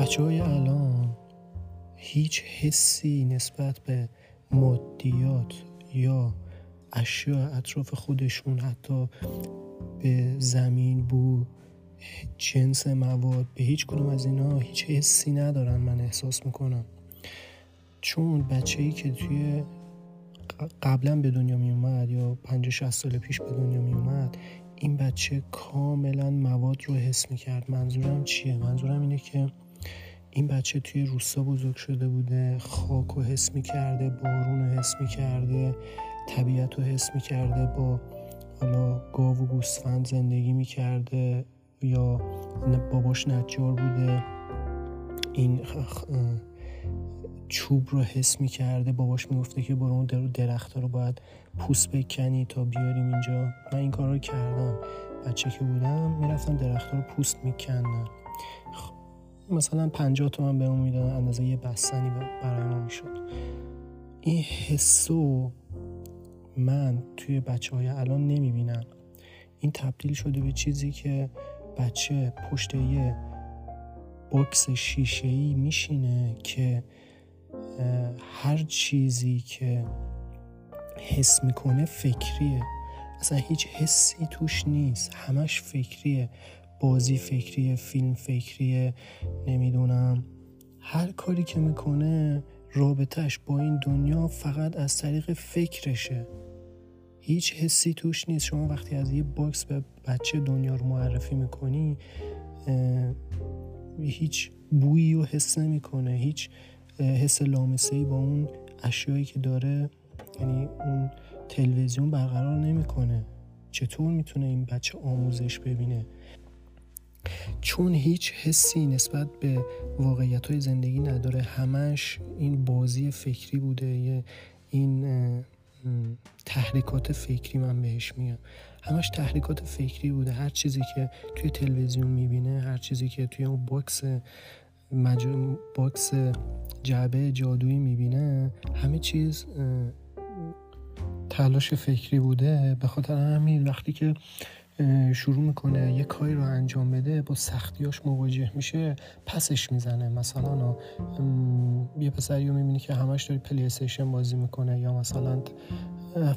بچه های الان هیچ حسی نسبت به مادیات یا اشیاء اطراف خودشون حتی به زمین بو جنس مواد به هیچ کدوم از اینا هیچ حسی ندارن من احساس می‌کنم. چون بچه ای که توی قبلا به دنیا می اومد یا 50 60 سال پیش به دنیا می اومد این بچه کاملا مواد رو حس می کرد منظورم چیه؟ منظورم اینه که این بچه توی روستا بزرگ شده بوده خاک رو حس می کرده بارون رو حس می کرده طبیعت رو حس می کرده با حالا گاو و گوسفند زندگی می کرده یا باباش نجار بوده. این چوب رو حس می کرده باباش می‌گفته که برو اون درخت رو باید پوست بکنی تا بیاریم اینجا. من این کار رو کردم. بچه که بودم می‌رفتم درخت رو پوست میکندم. مثلا پنجاه تومن به اون می‌دادن اندازه یه بستنی برای ما می‌شد. این حسو من توی بچه های الان نمی‌بینم. این تبدیل شده به چیزی که بچه پشت یه باکس شیشه ای میشینه که هر چیزی که حس می‌کنه فکریه. اصلا هیچ حسی توش نیست. همش فکریه. بازی فکریه فیلم فکریه نمی‌دونم. هر کاری که می‌کنه رابطهش با این دنیا فقط از طریق فکرشه. هیچ حسی توش نیست. شما وقتی از یه box به بچه دنیا رو معرفی می‌کنی هیچ بویی رو حس نمی‌کنه. هیچ حس لامسه با اون اشیایی که داره یعنی اون تلویزیون برقرار نمی‌کنه. چطور می‌تونه این بچه آموزش ببینه؟ چون هیچ حسی نسبت به واقعیت های زندگی نداره همش این بازی فکری بوده این تحریکات فکری من بهش میگم. همش تحریکات فکری بوده. هر چیزی که توی تلویزیون می‌بینه هر چیزی که توی اون box مج... box جعبه جادویی می‌بینه همه چیز تلاش فکری بوده. به خاطر همین وقتی که شروع می‌کنه یه کاری رو انجام بده با سختیاش مواجه میشه پسش می‌زنه. مثلا یه پسری رو می‌بینی که همش داره PlayStation بازی می‌کنه یا مثلا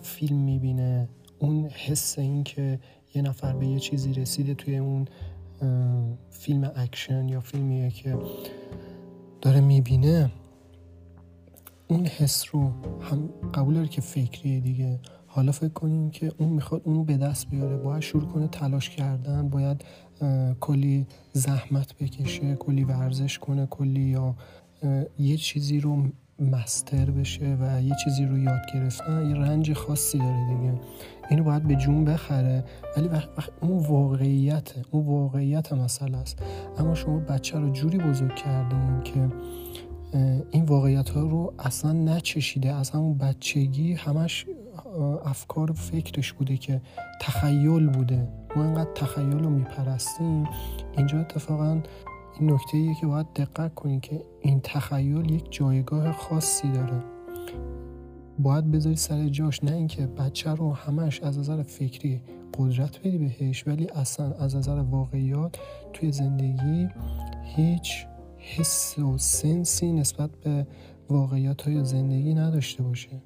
فیلم می‌بینه. اون حس این که یه نفر به یه چیزی رسیده توی اون فیلم اکشن یا فیلمیه که داره می‌بینه اون حس رو هم قبول داره که فکریه دیگه. حالا فکر کنیم که اون می‌خواد اون به دست بیاره. باید شروع کنه تلاش کردن باید کلی زحمت بکشه کلی ورزش کنه کلی یا یه چیزی رو مستر بشه و یه چیزی رو یاد گرفتن. یه رنج خاصی داره دیگه. اینو باید به جون بخره. ولی وقت, اون واقعیته اون واقعیت مسئله است. اما شما بچه رو جوری بزرگ کردین که این واقعیت ها رو اصلا نچشیده از همون بچگی همش افکار و فکرش بوده که تخیل بوده. ما اینقدر تخیل رو میپرستیم. اینجا اتفاقا این نکته ایه که باید دقت کنید که این تخیل یک جایگاه خاصی داره. باید بذاری سر جاش نه اینکه بچه رو همش از نظر فکری قدرت بدی بهش ولی اصلا از نظر واقعیات توی زندگی هیچ حس و سنسی نسبت به واقعیت های زندگی نداشته باشه.